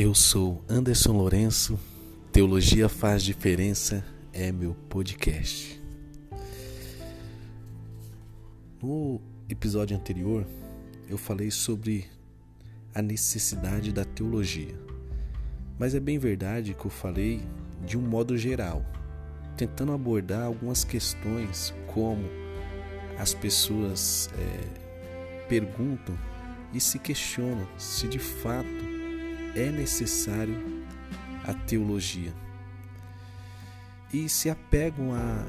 Eu sou Anderson Lourenço, Teologia Faz Diferença é meu podcast. No episódio anterior, eu falei sobre a necessidade da teologia, mas é bem verdade que eu falei de um modo geral, tentando abordar algumas questões como as pessoas é, perguntam e se questionam se de fato é necessário a teologia e se apegam a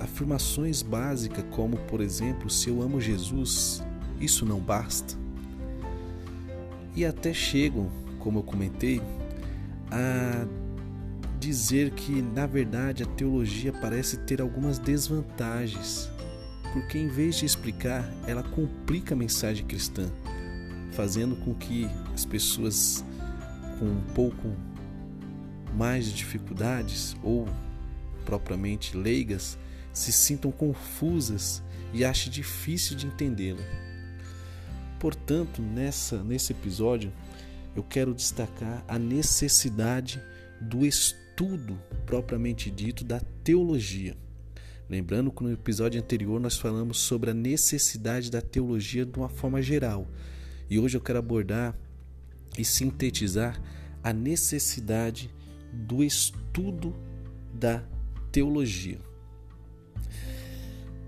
afirmações básicas como, por exemplo, se eu amo Jesus, isso não basta. E até chegam, como eu comentei, a dizer que na verdade a teologia parece ter algumas desvantagens, porque em vez de explicar, ela complica a mensagem cristã, fazendo com que as pessoas com um pouco mais de dificuldades ou propriamente leigas se sintam confusas e achem difícil de entendê-la. Portanto, nessa nesse episódio, eu quero destacar a necessidade do estudo propriamente dito da teologia. Lembrando que no episódio anterior nós falamos sobre a necessidade da teologia de uma forma geral. E hoje eu quero abordar e sintetizar a necessidade do estudo da teologia.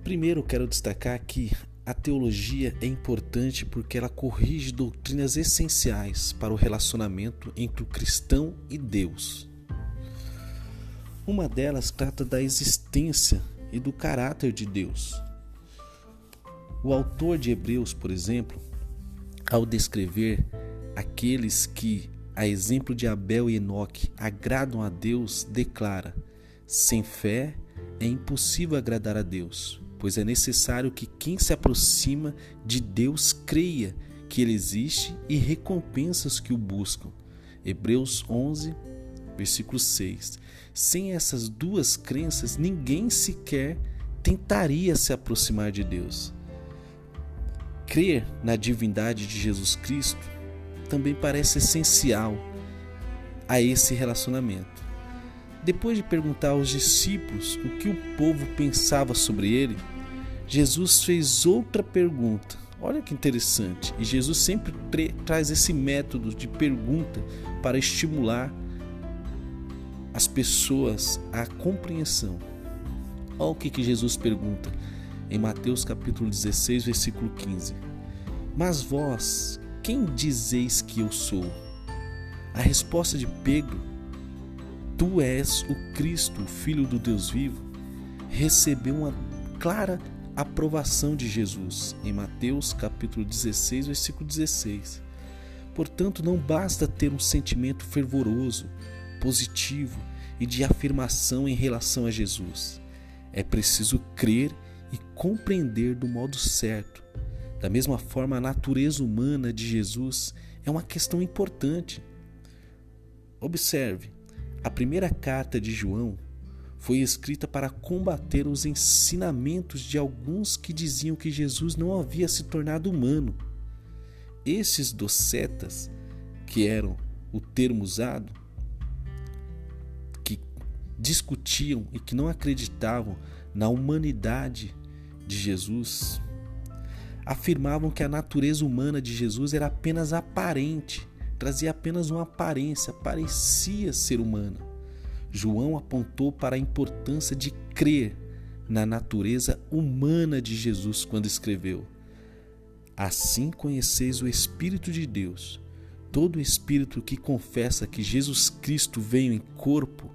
Primeiro, quero destacar que a teologia é importante porque ela corrige doutrinas essenciais para o relacionamento entre o cristão e Deus. Uma delas trata da existência e do caráter de Deus. O autor de Hebreus, por exemplo, ao descrever aqueles que a exemplo de Abel e Enoque, agradam a Deus, declara: sem fé é impossível agradar a Deus, pois é necessário que quem se aproxima de Deus creia que Ele existe e recompensa os que o buscam. Hebreus 11, versículo 6. Sem essas duas crenças, ninguém sequer tentaria se aproximar de Deus. Crer na divindade de Jesus Cristo também parece essencial a esse relacionamento. Depois de perguntar aos discípulos o que o povo pensava sobre ele, Jesus fez outra pergunta. Olha que interessante. E Jesus sempre traz esse método de pergunta para estimular as pessoas à compreensão. Olha o que, que Jesus pergunta em Mateus capítulo 16, versículo 15. Mas vós, quem dizeis que eu sou? A resposta de Pedro, Tu és o Cristo, o Filho do Deus vivo, recebeu uma clara aprovação de Jesus em Mateus capítulo 16, versículo 16. Portanto, não basta ter um sentimento fervoroso, positivo e de afirmação em relação a Jesus. É preciso crer e compreender do modo certo da mesma forma, a natureza humana de Jesus é uma questão importante. Observe, a primeira carta de João foi escrita para combater os ensinamentos de alguns que diziam que Jesus não havia se tornado humano. Esses docetas, que eram o termo usado, que discutiam e que não acreditavam na humanidade de Jesus, afirmavam que a natureza humana de Jesus era apenas aparente, trazia apenas uma aparência, parecia ser humana. João apontou para a importância de crer na natureza humana de Jesus quando escreveu: Assim conheceis o Espírito de Deus. Todo espírito que confessa que Jesus Cristo veio em corpo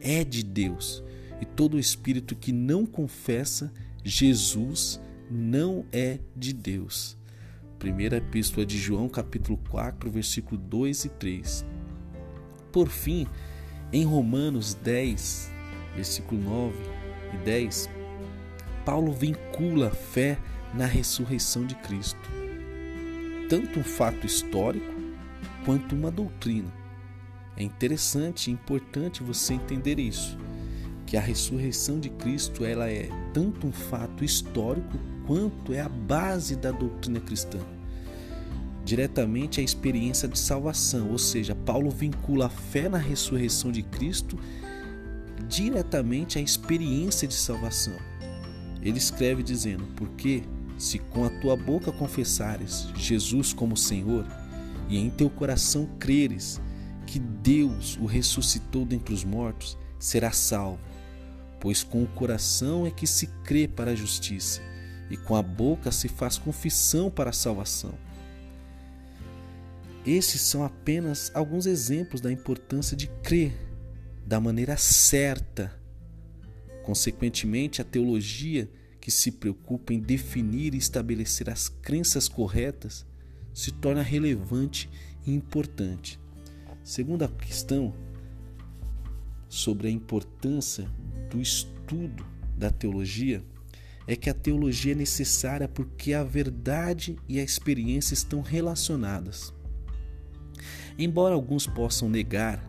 é de Deus, e todo espírito que não confessa Jesus não é de Deus. Primeira Epístola de João, capítulo 4, versículo 2 e 3. Por fim, em Romanos 10, versículo 9 e 10, Paulo vincula a fé na ressurreição de Cristo. Tanto um fato histórico quanto uma doutrina. É interessante e importante você entender isso, que a ressurreição de Cristo ela é tanto um fato histórico quanto é a base da doutrina cristã. diretamente à experiência de salvação, ou seja, Paulo vincula a fé na ressurreição de Cristo diretamente à experiência de salvação. Ele escreve dizendo: Porque se com a tua boca confessares Jesus como Senhor e em teu coração creres que Deus o ressuscitou dentre os mortos, serás salvo. Pois com o coração é que se crê para a justiça, e com a boca se faz confissão para a salvação. Esses são apenas alguns exemplos da importância de crer da maneira certa. Consequentemente, a teologia que se preocupa em definir e estabelecer as crenças corretas se torna relevante e importante. Segunda questão sobre a importância do estudo da teologia é que a teologia é necessária porque a verdade e a experiência estão relacionadas. Embora alguns possam negar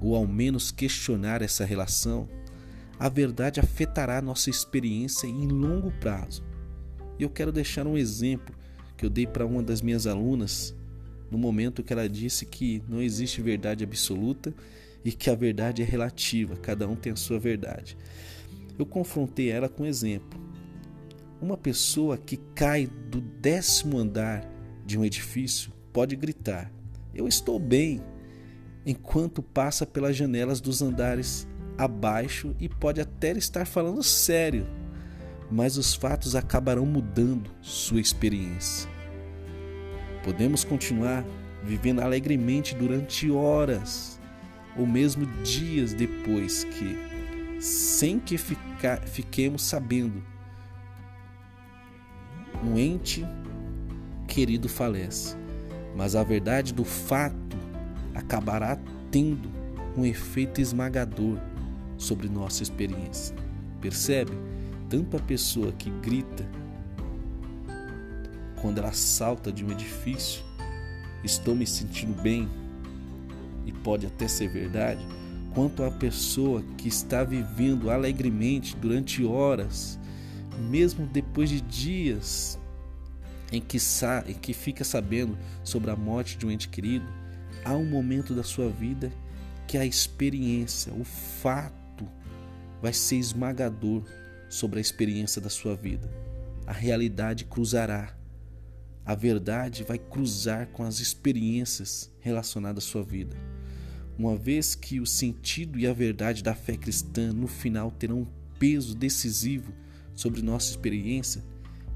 ou ao menos questionar essa relação, a verdade afetará nossa experiência em longo prazo. E eu quero deixar um exemplo que eu dei para uma das minhas alunas no momento que ela disse que não existe verdade absoluta e que a verdade é relativa, cada um tem a sua verdade. Eu confrontei ela com um exemplo. Uma pessoa que cai do décimo andar de um edifício pode gritar: Eu estou bem, enquanto passa pelas janelas dos andares abaixo e pode até estar falando sério, mas os fatos acabarão mudando sua experiência. Podemos continuar vivendo alegremente durante horas ou mesmo dias depois que, sem que fica, fiquemos sabendo, um ente querido falece. Mas a verdade do fato acabará tendo um efeito esmagador sobre nossa experiência. Percebe? Tanto a pessoa que grita quando ela salta de um edifício, estou me sentindo bem, e pode até ser verdade, quanto a pessoa que está vivendo alegremente durante horas, mesmo depois de dias em que, em que fica sabendo sobre a morte de um ente querido, há um momento da sua vida que a experiência, o fato, vai ser esmagador sobre a experiência da sua vida. A realidade cruzará a verdade vai cruzar com as experiências relacionadas à sua vida. Uma vez que o sentido e a verdade da fé cristã no final terão um peso decisivo sobre nossa experiência,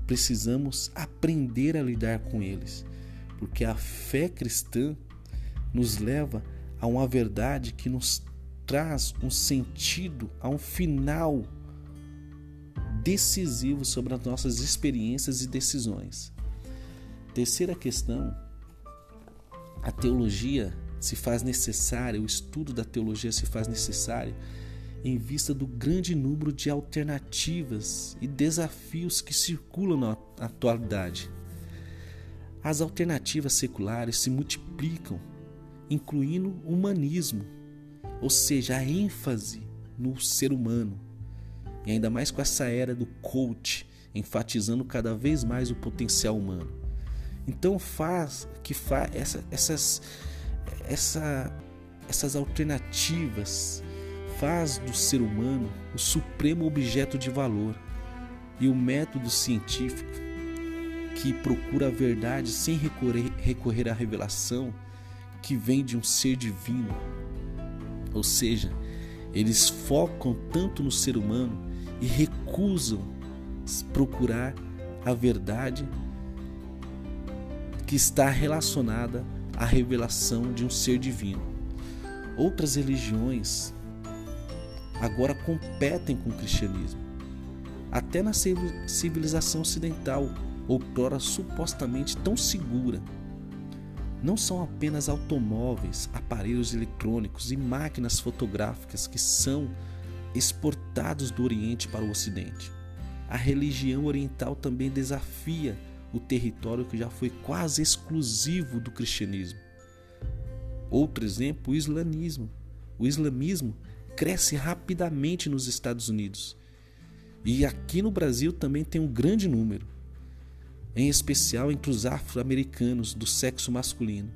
precisamos aprender a lidar com eles, porque a fé cristã nos leva a uma verdade que nos traz um sentido, a um final decisivo sobre as nossas experiências e decisões. Terceira questão, a teologia se faz necessária, o estudo da teologia se faz necessário em vista do grande número de alternativas e desafios que circulam na atualidade. As alternativas seculares se multiplicam, incluindo o humanismo, ou seja, a ênfase no ser humano, e ainda mais com essa era do coach, enfatizando cada vez mais o potencial humano. Então faz que faz essa, essas essa, essas alternativas faz do ser humano o supremo objeto de valor e o método científico que procura a verdade sem recorrer, recorrer à revelação que vem de um ser divino. Ou seja, eles focam tanto no ser humano e recusam procurar a verdade que está relacionada à revelação de um ser divino. Outras religiões agora competem com o cristianismo. Até na civilização ocidental, outrora supostamente tão segura, não são apenas automóveis, aparelhos eletrônicos e máquinas fotográficas que são exportados do Oriente para o Ocidente. A religião oriental também desafia o território que já foi quase exclusivo do cristianismo. Outro exemplo, o islamismo. O islamismo cresce rapidamente nos Estados Unidos e aqui no Brasil também tem um grande número. em especial entre os afro-americanos do sexo masculino.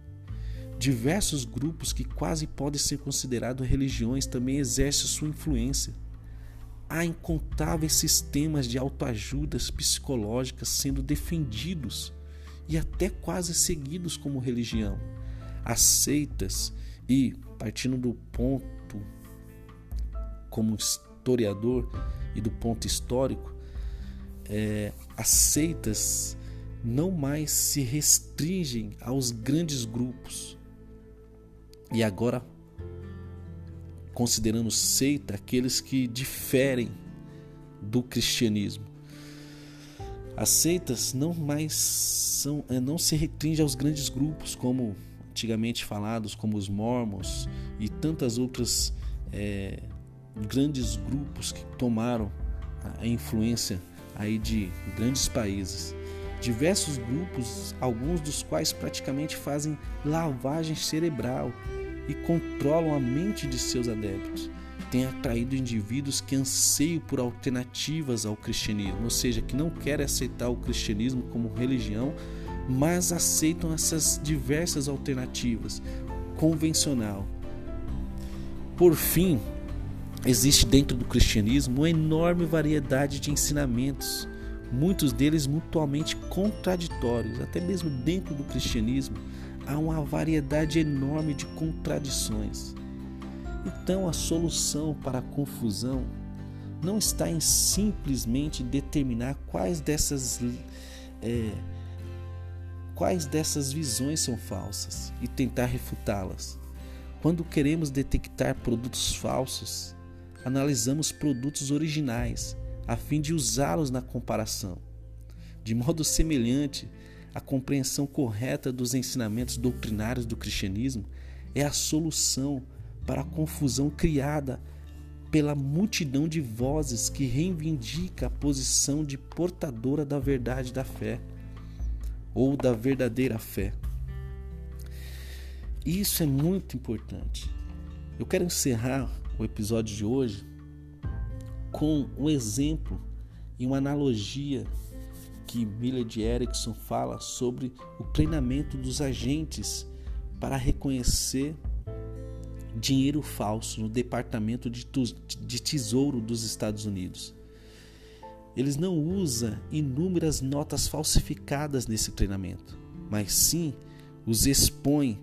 Diversos grupos que quase podem ser considerados religiões também exercem sua influência. Há incontáveis sistemas de autoajudas psicológicas sendo defendidos e até quase seguidos como religião. As seitas e, partindo do ponto como historiador e do ponto histórico, é, as seitas não mais se restringem aos grandes grupos. E agora, considerando seita aqueles que diferem do cristianismo. As seitas não mais são, é, não se restringem aos grandes grupos como antigamente falados, como os mormons e tantas outras é, grandes grupos que tomaram a influência aí de grandes países. Diversos grupos, alguns dos quais praticamente fazem lavagem cerebral e controlam a mente de seus adeptos, têm atraído indivíduos que anseiam por alternativas ao cristianismo, ou seja, que não querem aceitar o cristianismo como religião, mas aceitam essas diversas alternativas convencional. Por fim, Existe dentro do cristianismo uma enorme variedade de ensinamentos, muitos deles mutuamente contraditórios. Até mesmo dentro do cristianismo há uma variedade enorme de contradições. Então a solução para a confusão não está em simplesmente determinar quais dessas é, quais dessas visões são falsas e tentar refutá-las. Quando queremos detectar produtos falsos, analisamos produtos originais a fim de usá-los na comparação. De modo semelhante, a compreensão correta dos ensinamentos doutrinários do cristianismo é a solução para a confusão criada pela multidão de vozes que reivindica a posição de portadora da verdade da fé ou da verdadeira fé. Isso é muito importante. Eu quero encerrar o episódio de hoje com um exemplo e uma analogia que Millard Erickson fala sobre o treinamento dos agentes para reconhecer dinheiro falso no Departamento de Tesouro dos Estados Unidos. Eles não usam inúmeras notas falsificadas nesse treinamento, mas sim os expõem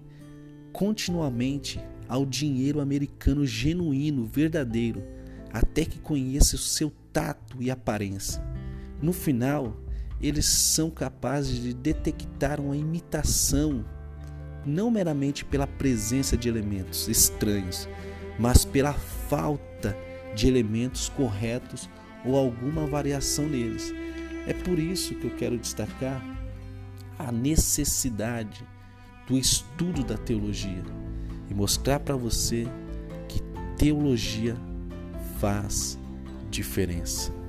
continuamente ao dinheiro americano genuíno, verdadeiro, até que conheça o seu tato e aparência. No final, eles são capazes de detectar uma imitação, não meramente pela presença de elementos estranhos, mas pela falta de elementos corretos ou alguma variação neles. É por isso que eu quero destacar a necessidade do estudo da teologia e mostrar para você que teologia faz diferença.